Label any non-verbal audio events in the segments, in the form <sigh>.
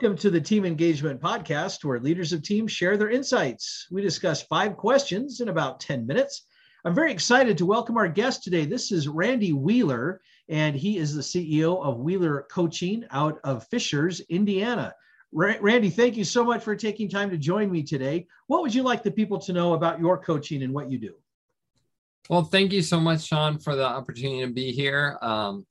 Welcome to the Team Engagement Podcast, where leaders of teams share their insights. We discuss five questions in about 10 minutes. I'm very excited to welcome our guest today. This is Randy Wheeler, and he is the CEO of Wheeler Coaching out of Fishers, Indiana. Randy, thank you so much for taking time to join me today. What would you like the people to know about your coaching and what you do? Well, thank you so much, Sean, for the opportunity to be here. Um,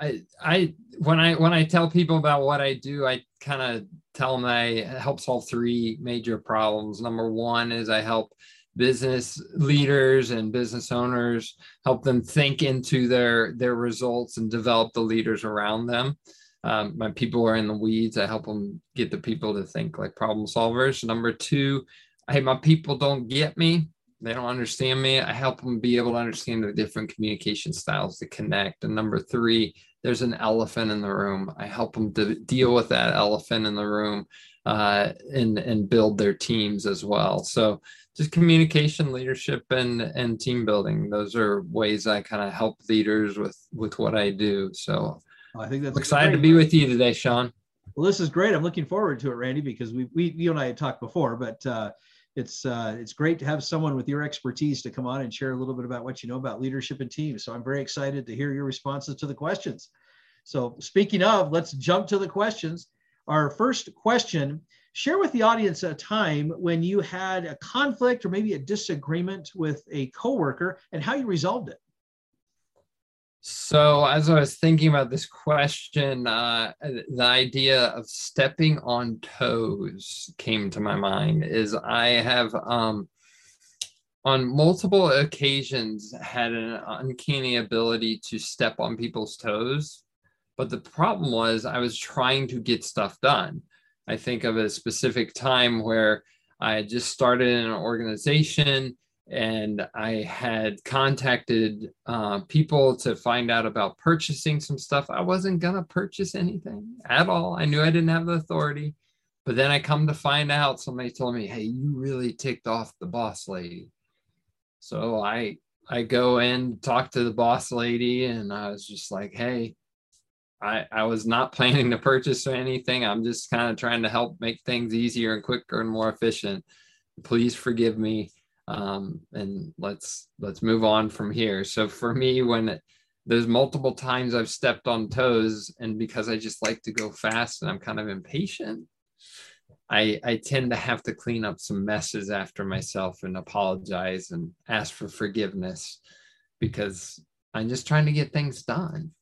I, I, when I when I tell people about what I do, I kind of tell them I help solve three major problems. Number one is I help business leaders and business owners help them think into their their results and develop the leaders around them. Um, my people are in the weeds. I help them get the people to think like problem solvers. Number two, hey, my people don't get me they don't understand me. I help them be able to understand the different communication styles to connect. And number three, there's an elephant in the room. I help them to deal with that elephant in the room uh, and and build their teams as well. So just communication, leadership, and and team building. Those are ways I kind of help leaders with with what I do. So I think that's excited great. to be with you today, Sean. Well, this is great. I'm looking forward to it, Randy, because we we you and I had talked before, but. Uh, it's uh, it's great to have someone with your expertise to come on and share a little bit about what you know about leadership and teams. So I'm very excited to hear your responses to the questions. So speaking of, let's jump to the questions. Our first question: Share with the audience a time when you had a conflict or maybe a disagreement with a coworker and how you resolved it. So, as I was thinking about this question, uh, the idea of stepping on toes came to my mind. Is I have um, on multiple occasions had an uncanny ability to step on people's toes, but the problem was I was trying to get stuff done. I think of a specific time where I just started an organization and I had contacted uh, people to find out about purchasing some stuff. I wasn't gonna purchase anything at all. I knew I didn't have the authority, but then I come to find out somebody told me, "Hey, you really ticked off the boss lady." So I I go in talk to the boss lady, and I was just like, "Hey." I, I was not <laughs> planning to purchase anything. I'm just kind of trying to help make things easier and quicker and more efficient. Please forgive me um, and let's let's move on from here so for me when it, there's multiple times i've stepped on toes and because i just like to go fast and i'm kind of impatient i i tend to have to clean up some messes after myself and apologize and ask for forgiveness because i'm just trying to get things done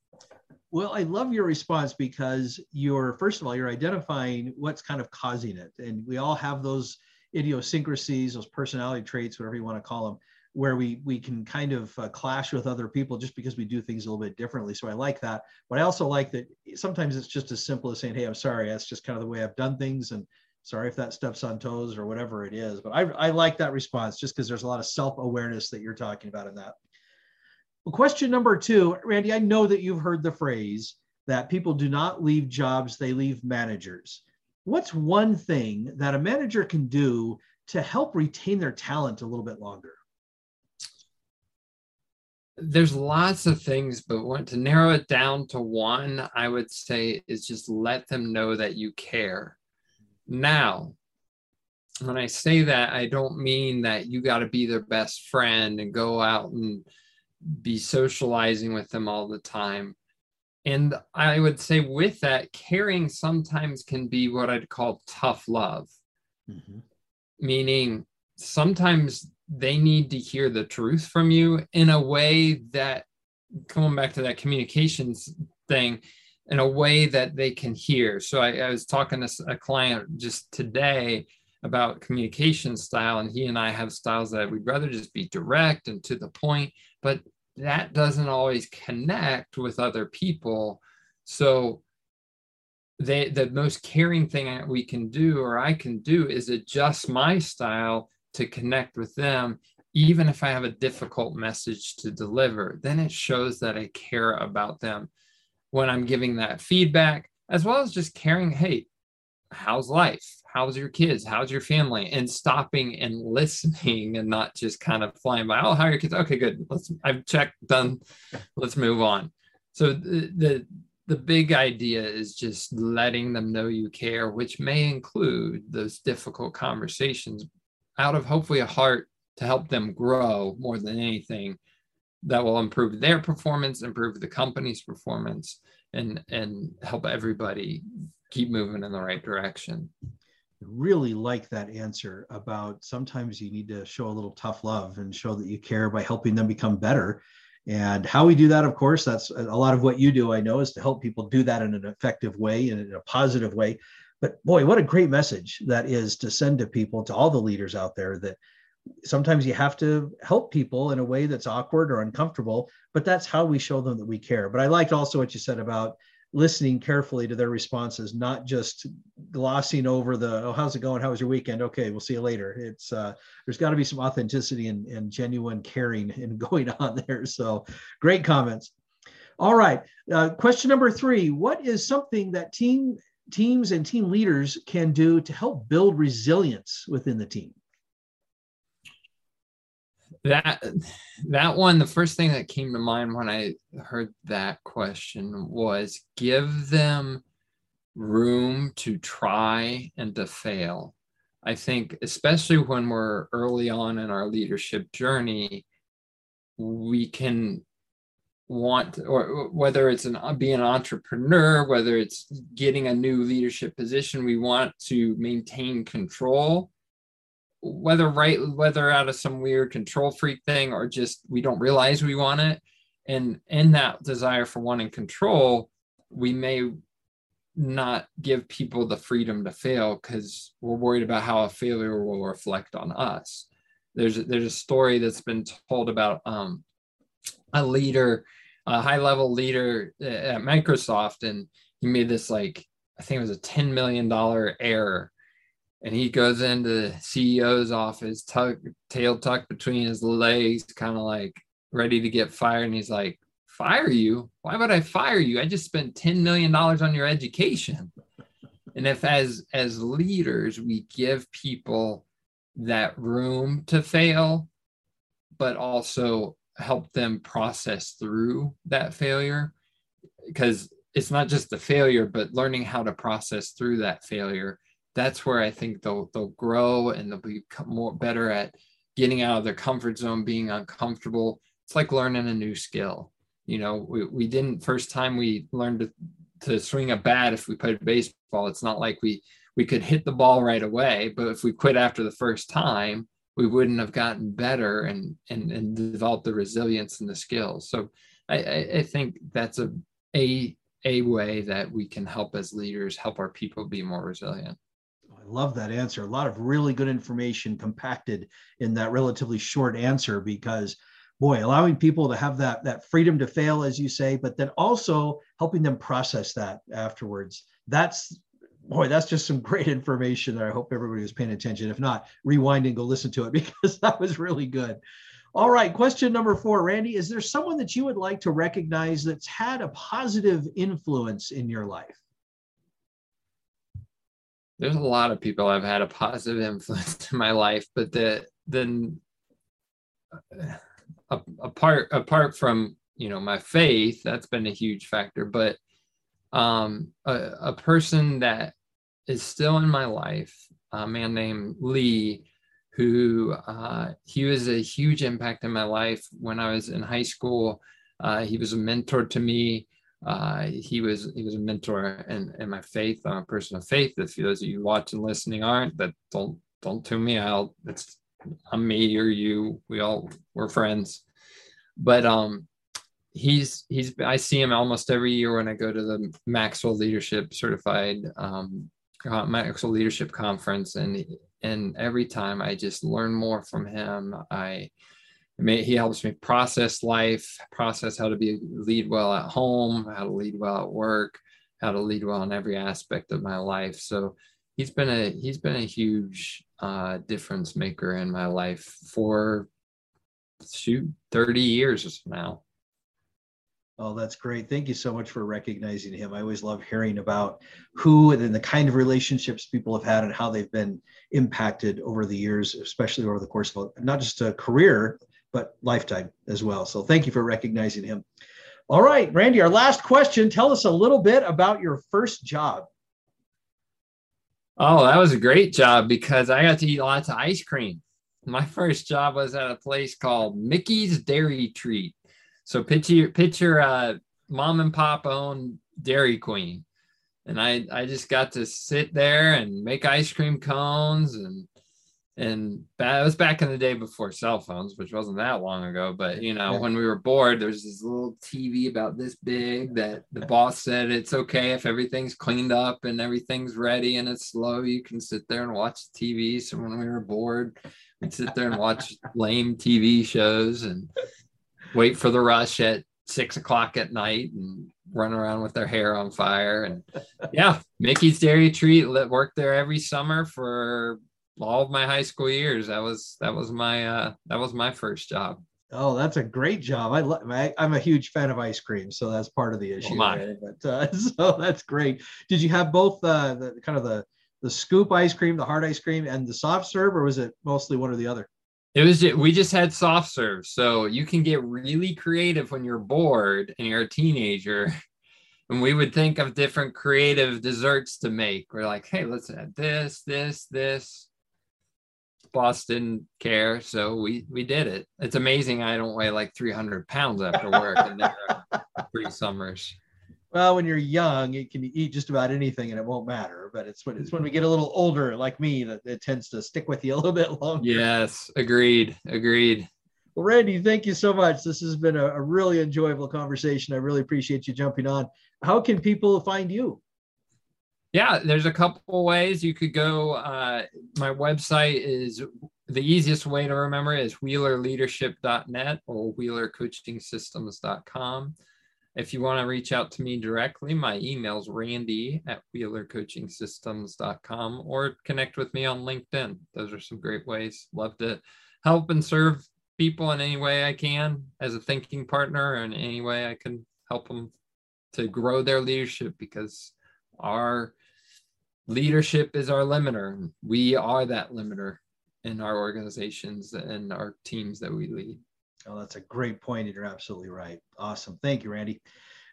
well, I love your response because you're, first of all, you're identifying what's kind of causing it. And we all have those idiosyncrasies, those personality traits, whatever you want to call them, where we we can kind of uh, clash with other people just because we do things a little bit differently. So I like that, but I also like that sometimes it's just as simple as saying, "Hey, I'm sorry. That's just kind of the way I've done things," and sorry if that steps on toes or whatever it is. But I I like that response just because there's a lot of self awareness that you're talking about in that. Well, question number two, Randy. I know that you've heard the phrase that people do not leave jobs; they leave managers what's one thing that a manager can do to help retain their talent a little bit longer? There's lots of things, but want to narrow it down to one, I would say is just let them know that you care. Now, when I say that, I don't mean that you got to be their best friend and go out and be socializing with them all the time. And I would say with that, caring sometimes can be what I'd call tough love, mm-hmm. meaning sometimes they need to hear the truth from you in a way that, coming back to that communications thing, in a way that they can hear. So I, I was talking to a client just today about communication style, and he and I have styles that we'd rather just be direct and to the point, but that doesn't always connect with other people. So they the most caring thing we can do or I can do is adjust my style to connect with them even if I have a difficult message to deliver, then it shows that I care about them when I'm giving that feedback, as well as just caring, hey, how's life? how's your kids? How's your family? And stopping and <laughs> listening and not just kind of flying by oh how are your kids? Okay good. Let's i've checked done. Let's move on. So the, the the big idea is just letting them know you care, which may include those difficult conversations out of hopefully a heart to help them grow more than anything that will improve their performance, improve the company's performance, and and help everybody keep moving in the right direction. Really like that answer about sometimes you need to show a little tough love and show that you care by helping them become better and how we do that, of course, that's a lot of what you do, I know, is to help people do that in an effective way and in a positive way. But boy, what a great message that is to send to people, to all the leaders out there that sometimes you have to help people in a way that's awkward or uncomfortable, but that's how we show them that we care. But I liked also what you said about listening carefully to their responses, not just glossing over the, oh, how's it going? How was your weekend? Okay, we'll see you later. It's, uh, there's got to be some authenticity and, and genuine caring <laughs> and going on there. So great comments. All right. Uh, question number three What is something that team teams and team leaders can do to help build resilience within the team? That that one the first thing that came to mind when i heard that question was give them room to try and to fail. I think especially when we're early on in our leadership journey we can want or whether it's an being an entrepreneur whether it's getting a new leadership position we want to maintain control whether right whether out of some weird control freak thing or just we don't realize we want it. And in that desire for wanting control we may not give people the freedom to fail because we're worried about how a failure will reflect on us. There's there's a story that's been told about um, a leader a high level leader at microsoft and he made this like i think it was a 10 million dollar error and he goes into the CEO's office, tuck, tail tucked between his legs, kind of like ready to get fired. And he's like, Fire you? Why would I fire you? I just spent $10 million on your education. And if as as leaders we give people that room to fail, but also help them process through that failure, because it's not just the failure, but learning how to process through that failure that's where I think they'll they'll grow and they'll become more better at getting out of their comfort zone, being uncomfortable. It's like learning a new skill. You know, we, we didn't first time we learned to, to swing a bat if we played baseball. It's not like we we could hit the ball right away, but if we quit after the first time, we wouldn't have gotten better and and, and developed the resilience and the skills. So I, I, think that's a a a way that we can help as leaders help our people be more resilient. Love that answer. A lot of really good information compacted in that relatively short answer because boy, allowing people to have that that freedom to fail as you say, but then also helping them process that afterwards. That's boy, that's just some great information that I hope everybody was paying attention. If not, rewind and go listen to it <laughs> because that was really good. All right, question number four, Randy. Is there someone that you would like to recognize that's had a positive influence in your life? There's a lot of people I've had a positive influence <laughs> in my life, but the then uh, apart apart from you know my faith, that's been a huge factor. But um, a, a person that is still in my life, a man named Lee, who uh, he was a huge impact in my life when I was in high school. Uh, he was a mentor to me uh, he was he was a mentor in, in my faith. I'm a person of faith. If those of you watching, and listening aren't, that don't don't tune me out. It's I'm me or you. We all we're friends. But um, he's he's I see him almost every year when I go to the Maxwell Leadership Certified um, Maxwell Leadership Conference, and and every time I just learn more from him. I he helps me process life, process how to be lead well at home, how to lead well at work, how to lead well in every aspect of my life. So he's been a he's been a huge uh, difference maker in my life for shoot 30 years now. Oh, that's great. Thank you so much for recognizing him. I always love hearing about who and the kind of relationships people have had and how they've been impacted over the years, especially over the course of not just a career, but lifetime as well. So thank you for recognizing him. All right, Randy, our last question. Tell us a little bit about your first job. Oh, that was a great job because I got to eat lots of ice cream. My first job was at a place called Mickey's Dairy Treat. So picture picture uh, mom and pop owned Dairy Queen, and I I just got to sit there and make ice cream cones and and that was back in the day before cell phones, which wasn't that long ago. But you know, when we were bored, there's this little TV about this big that the boss said it's okay if everything's cleaned up and everything's ready and it's slow. You can sit there and watch TV. So when we were bored, we'd sit there and watch <laughs> lame TV shows and wait for the rush at six o'clock at night and run around with their hair on fire. And yeah, Mickey's Dairy Treat worked there every summer for all of my high school years. That was that was my uh, that was my first job. Oh, that's a great job. I, lo- I am a huge fan of ice cream, so that's part of the issue. Right? But uh, <laughs> so that's great. Did you have both uh, the kind of the the scoop ice cream, the hard ice cream, and the soft serve, or was it mostly one or the other? It was just, we just had soft serve, so you can get really creative when you're bored and you're a teenager. <laughs> And we would think of different creative desserts to make. We're like, hey, let's add this, this, this boss didn't care, so we we did it. It's amazing I don't weigh like 300 pounds after work in there <laughs> three summers. Well, when you're young, you can eat just about anything and it won't matter. But it's when it's when we get a little older, like me, that it tends to stick with you a little bit <laughs> longer. Yes, agreed, agreed. Well, Randy, thank you so much. This has been a, a really enjoyable conversation. I really appreciate you jumping on. How can people find you? Yeah, there's a couple ways you could go. Uh, my website is the easiest way to remember is wheelerleadership.net or wheelercoachingsystems.com. If you want to reach out to me directly, my email is randy at wheelercoachingsystems.com or connect with me on LinkedIn. Those are some great ways. Love to help and serve people in any way I can as a thinking partner and any way I can help them to grow their leadership because our leadership is our limiter. We are that limiter in our organizations and our teams that we lead. Oh, that's a great point. You're absolutely right. Awesome. Thank you, Randy.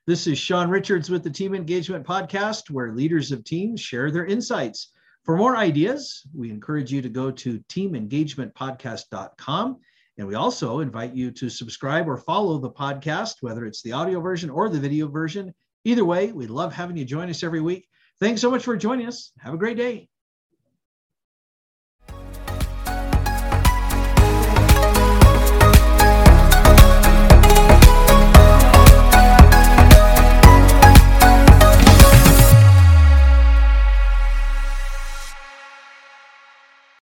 This is Sean Richards with the Team Engagement Podcast, where leaders of teams share their insights. For more ideas, we encourage you to go to teamengagementpodcast.com. And we also invite you to subscribe or follow the podcast, whether it's the audio version or the video version. Either way, we love having you join us every week. Thanks so much for joining us. Have a great day.